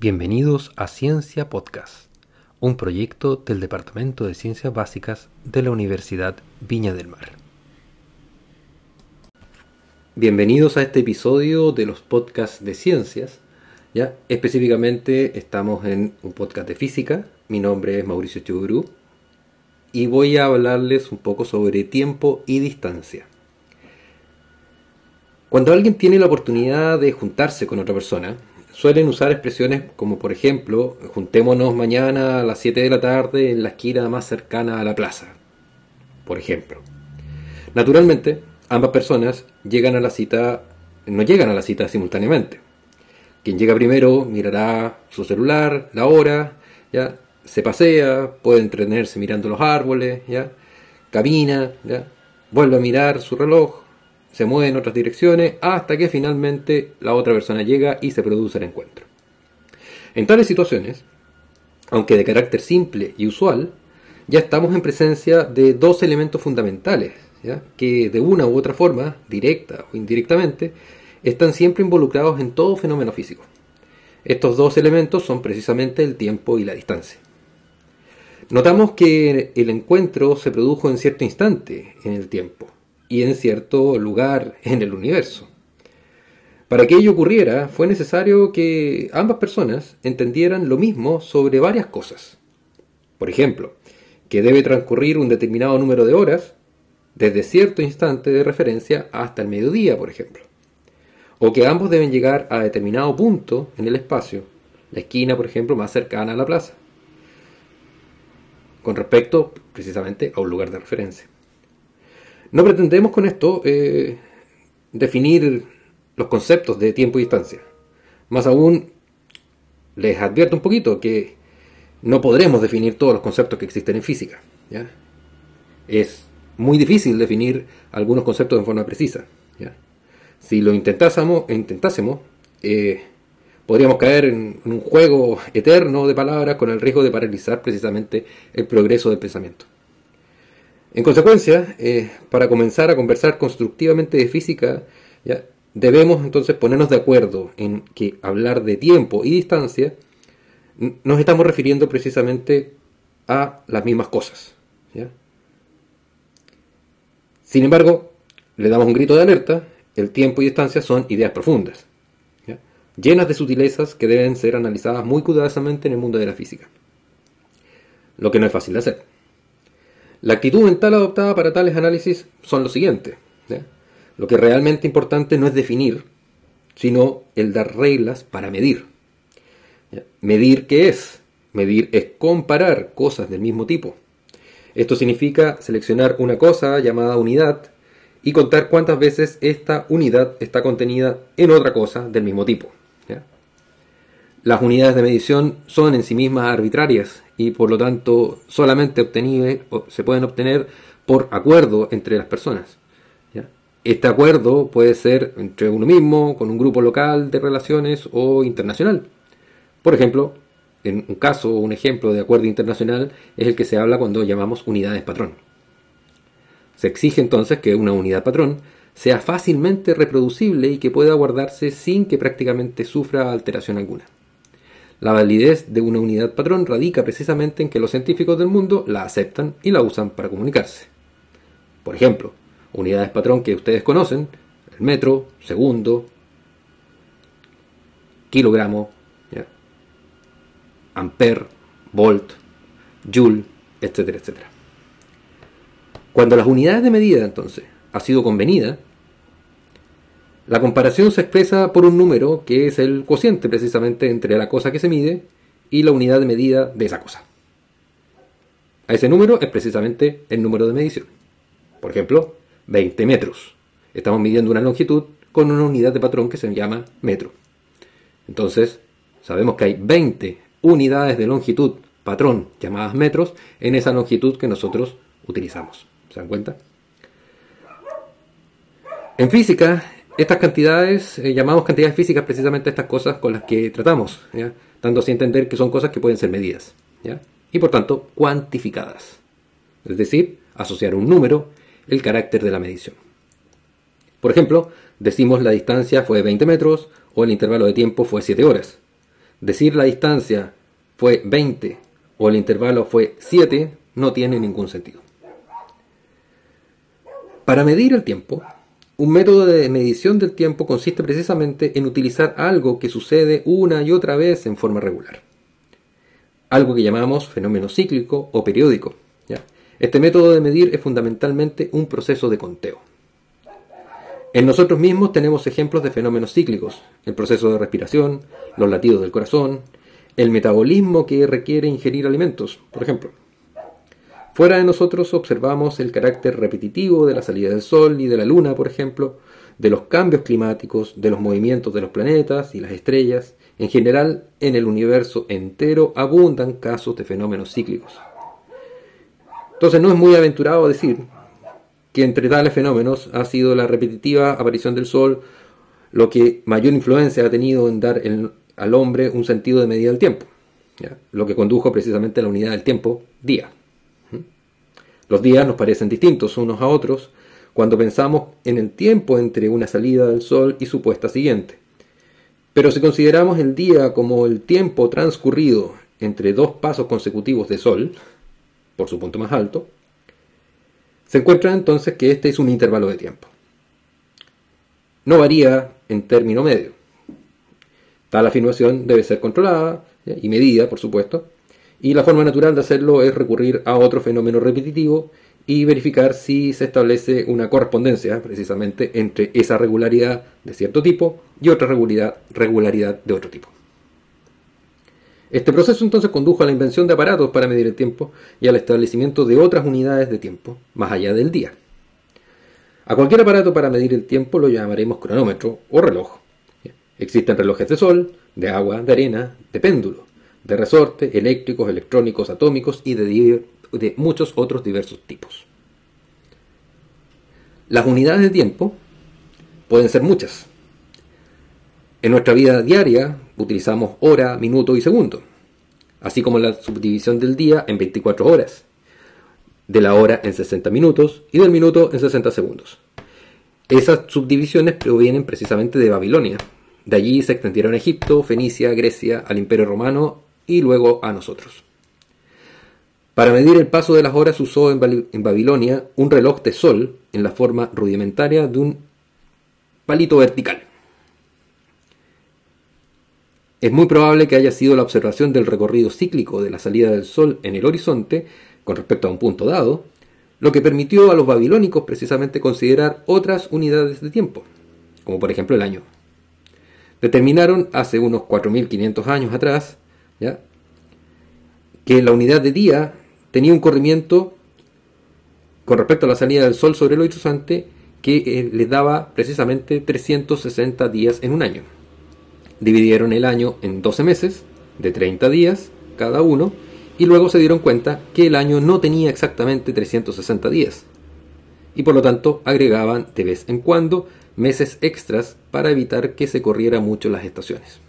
Bienvenidos a Ciencia Podcast, un proyecto del Departamento de Ciencias Básicas de la Universidad Viña del Mar. Bienvenidos a este episodio de los podcasts de ciencias. ¿ya? Específicamente estamos en un podcast de física. Mi nombre es Mauricio Chugurú y voy a hablarles un poco sobre tiempo y distancia. Cuando alguien tiene la oportunidad de juntarse con otra persona, suelen usar expresiones como por ejemplo, juntémonos mañana a las 7 de la tarde en la esquina más cercana a la plaza. Por ejemplo. Naturalmente, ambas personas llegan a la cita, no llegan a la cita simultáneamente. Quien llega primero mirará su celular, la hora, ya se pasea, puede entretenerse mirando los árboles, ya camina, ya vuelve a mirar su reloj, se mueve en otras direcciones hasta que finalmente la otra persona llega y se produce el encuentro. En tales situaciones, aunque de carácter simple y usual, ya estamos en presencia de dos elementos fundamentales, que de una u otra forma, directa o indirectamente, están siempre involucrados en todo fenómeno físico. Estos dos elementos son precisamente el tiempo y la distancia. Notamos que el encuentro se produjo en cierto instante en el tiempo, y en cierto lugar en el universo. Para que ello ocurriera, fue necesario que ambas personas entendieran lo mismo sobre varias cosas. Por ejemplo, que debe transcurrir un determinado número de horas desde cierto instante de referencia hasta el mediodía, por ejemplo. O que ambos deben llegar a determinado punto en el espacio, la esquina, por ejemplo, más cercana a la plaza, con respecto precisamente a un lugar de referencia. No pretendemos con esto eh, definir los conceptos de tiempo y distancia. Más aún, les advierto un poquito que no podremos definir todos los conceptos que existen en física. Es muy difícil definir algunos conceptos de forma precisa. Si lo intentásemos, intentásemos eh, podríamos caer en, un juego eterno de palabras con el riesgo de paralizar precisamente el progreso del pensamiento. En consecuencia, eh, para comenzar a conversar constructivamente de física, ¿ya? debemos entonces ponernos de acuerdo en que hablar de tiempo y distancia nos estamos refiriendo precisamente a las mismas cosas. Sin embargo, le damos un grito de alerta, el tiempo y distancia son ideas profundas, llenas de sutilezas que deben ser analizadas muy cuidadosamente en el mundo de la física. Lo que no es fácil de hacer. La actitud mental adoptada para tales análisis son lo siguiente. Lo que realmente importante no es definir, sino el dar reglas para medir. ¿Medir qué es? Medir es comparar cosas del mismo tipo. Esto significa seleccionar una cosa llamada unidad y contar cuántas veces esta unidad está contenida en otra cosa del mismo tipo. Las unidades de medición son en sí mismas arbitrarias y por lo tanto solamente se pueden obtener por acuerdo entre las personas. Este acuerdo puede ser entre uno mismo, con un grupo local de relaciones o internacional. Por ejemplo, en un caso o un ejemplo de acuerdo internacional es el que se habla cuando llamamos unidades patrón. Se exige entonces que una unidad patrón sea fácilmente reproducible y que pueda guardarse sin que prácticamente sufra alteración alguna. La validez de una unidad patrón radica precisamente en que los científicos del mundo la aceptan y la usan para comunicarse. Por ejemplo, unidades patrón que ustedes conocen, el metro, segundo, kilogramo, ampere, volt, joule, etcétera, etcétera. Cuando las unidades de medida entonces ha sido convenida, la comparación se expresa por un número que es el cociente precisamente entre la cosa que se mide y la unidad de medida de esa cosa. A ese número es precisamente el número de medición. Por ejemplo, 20 metros. Estamos midiendo una longitud con una unidad de patrón que se llama metro. Entonces, sabemos que hay 20 unidades de longitud patrón llamadas metros en esa longitud que nosotros utilizamos. ¿Se dan cuenta? En física, estas cantidades, eh, llamamos cantidades físicas precisamente estas cosas con las que tratamos, dando así a entender que son cosas que pueden ser medidas, y por tanto cuantificadas. Es decir, asociar un número el carácter de la medición. Por ejemplo, decimos la distancia fue 20 metros o el intervalo de tiempo fue 7 horas. Decir la distancia fue 20 o el intervalo fue 7 no tiene ningún sentido. Para medir el tiempo, un método de medición del tiempo consiste precisamente en utilizar algo que sucede una y otra vez en forma regular. Algo que llamamos fenómeno cíclico o periódico. Este método de medir es fundamentalmente un proceso de conteo. En nosotros mismos tenemos ejemplos de fenómenos cíclicos, el proceso de respiración, los latidos del corazón, el metabolismo que requiere ingerir alimentos, por ejemplo. Fuera de nosotros observamos el carácter repetitivo de la salida del Sol y de la Luna, por ejemplo, de los cambios climáticos, de los movimientos de los planetas y las estrellas. En general, en el universo entero abundan casos de fenómenos cíclicos. Entonces no es muy aventurado decir que entre tales fenómenos ha sido la repetitiva aparición del Sol lo que mayor influencia ha tenido en dar al hombre un sentido de medida del tiempo, lo que condujo precisamente a la unidad del tiempo, día. Los días nos parecen distintos unos a otros cuando pensamos en el tiempo entre una salida del sol y su puesta siguiente. Pero si consideramos el día como el tiempo transcurrido entre dos pasos consecutivos de sol, por su punto más alto, se encuentra entonces que este es un intervalo de tiempo. No varía en término medio. Tal afirmación debe ser controlada y medida, por supuesto, y la forma natural de hacerlo es recurrir a otro fenómeno repetitivo y verificar si se establece una correspondencia precisamente entre esa regularidad de cierto tipo y otra regularidad, regularidad de otro tipo. Este proceso entonces condujo a la invención de aparatos para medir el tiempo y al establecimiento de otras unidades de tiempo, más allá del día. A cualquier aparato para medir el tiempo lo llamaremos cronómetro o reloj. Existen relojes de sol, de agua, de arena, de péndulo de resorte, eléctricos, electrónicos, atómicos y de, de muchos otros diversos tipos. Las unidades de tiempo pueden ser muchas. En nuestra vida diaria utilizamos hora, minuto y segundo, así como la subdivisión del día en 24 horas, de la hora en 60 minutos y del minuto en 60 segundos. Esas subdivisiones provienen precisamente de Babilonia. De allí se extendieron a Egipto, Fenicia, Grecia, al Imperio Romano y luego a nosotros. Para medir el paso de las horas usó en Babilonia un reloj de sol en la forma rudimentaria de un palito vertical. Es muy probable que haya sido la observación del recorrido cíclico de la salida del sol en el horizonte con respecto a un punto dado, lo que permitió a los babilónicos precisamente considerar otras unidades de tiempo, como por ejemplo el año. Determinaron hace unos 4.500 años atrás que la unidad de día tenía un corrimiento con respecto a la salida del Sol sobre el horizonte que eh, les daba precisamente 360 días en un año. Dividieron el año en 12 meses, de 30 días cada uno, y luego se dieron cuenta que el año no tenía exactamente 360 días. Y por lo tanto agregaban de vez en cuando meses extras para evitar que se corriera mucho las estaciones.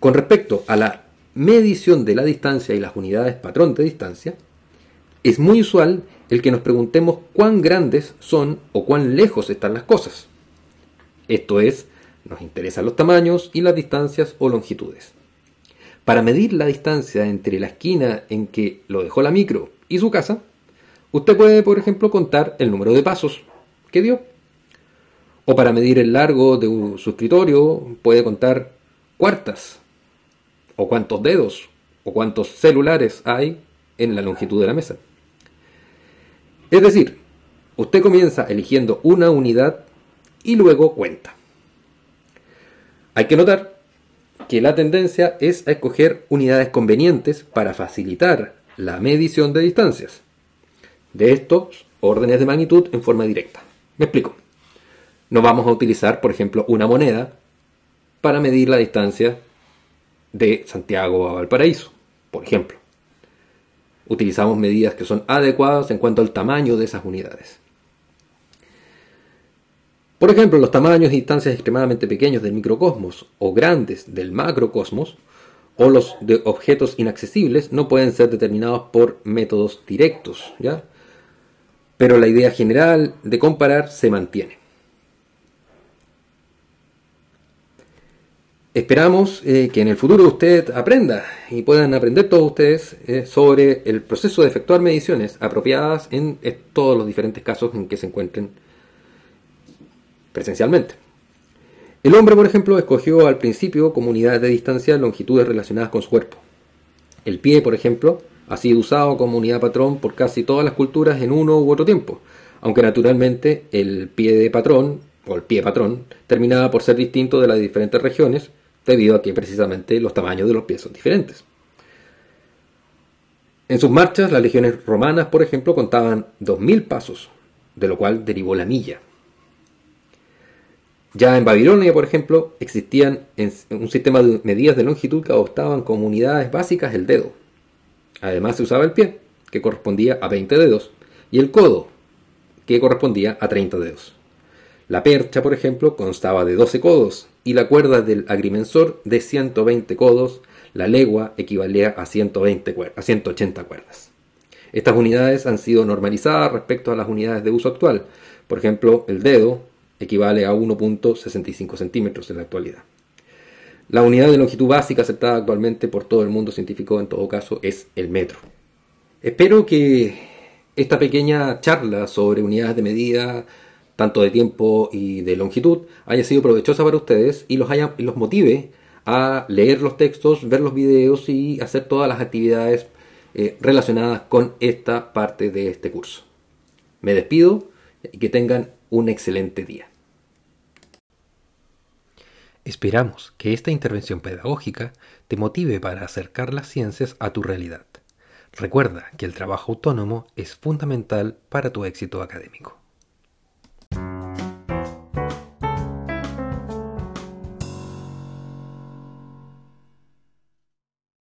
Con respecto a la medición de la distancia y las unidades patrón de distancia, es muy usual el que nos preguntemos cuán grandes son o cuán lejos están las cosas. Esto es, nos interesan los tamaños y las distancias o longitudes. Para medir la distancia entre la esquina en que lo dejó la micro y su casa, usted puede, por ejemplo, contar el número de pasos que dio. O para medir el largo de su escritorio, puede contar cuartas o cuántos dedos o cuántos celulares hay en la longitud de la mesa. Es decir, usted comienza eligiendo una unidad y luego cuenta. Hay que notar que la tendencia es a escoger unidades convenientes para facilitar la medición de distancias. De estos órdenes de magnitud en forma directa. Me explico. No vamos a utilizar, por ejemplo, una moneda para medir la distancia de Santiago a Valparaíso, por ejemplo. Utilizamos medidas que son adecuadas en cuanto al tamaño de esas unidades. Por ejemplo, los tamaños y distancias extremadamente pequeños del microcosmos o grandes del macrocosmos o los de objetos inaccesibles no pueden ser determinados por métodos directos, ¿ya? Pero la idea general de comparar se mantiene. Esperamos eh, que en el futuro usted aprenda y puedan aprender todos ustedes eh, sobre el proceso de efectuar mediciones apropiadas en todos los diferentes casos en que se encuentren presencialmente. El hombre, por ejemplo, escogió al principio como unidad de distancia longitudes relacionadas con su cuerpo. El pie, por ejemplo, ha sido usado como unidad patrón por casi todas las culturas en uno u otro tiempo, aunque naturalmente el pie de patrón, o el pie patrón, terminaba por ser distinto de las diferentes regiones, debido a que precisamente los tamaños de los pies son diferentes. En sus marchas, las legiones romanas, por ejemplo, contaban 2.000 pasos, de lo cual derivó la milla. Ya en Babilonia, por ejemplo, existían un sistema de medidas de longitud que adoptaban como unidades básicas el dedo. Además se usaba el pie, que correspondía a 20 dedos, y el codo, que correspondía a 30 dedos. La percha, por ejemplo, constaba de 12 codos y la cuerda del agrimensor de 120 codos, la legua equivalía a, 120 a 180 cuerdas. Estas unidades han sido normalizadas respecto a las unidades de uso actual. Por ejemplo, el dedo equivale a 1.65 centímetros en la actualidad. La unidad de longitud básica aceptada actualmente por todo el mundo científico en todo caso es el metro. Espero que esta pequeña charla sobre unidades de medida tanto de tiempo y de longitud, haya sido provechosa para ustedes y los, haya, los motive a leer los textos, ver los videos y hacer todas las actividades eh, relacionadas con esta parte de este curso. Me despido y que tengan un excelente día. Esperamos que esta intervención pedagógica te motive para acercar las ciencias a tu realidad. Recuerda que el trabajo autónomo es fundamental para tu éxito académico.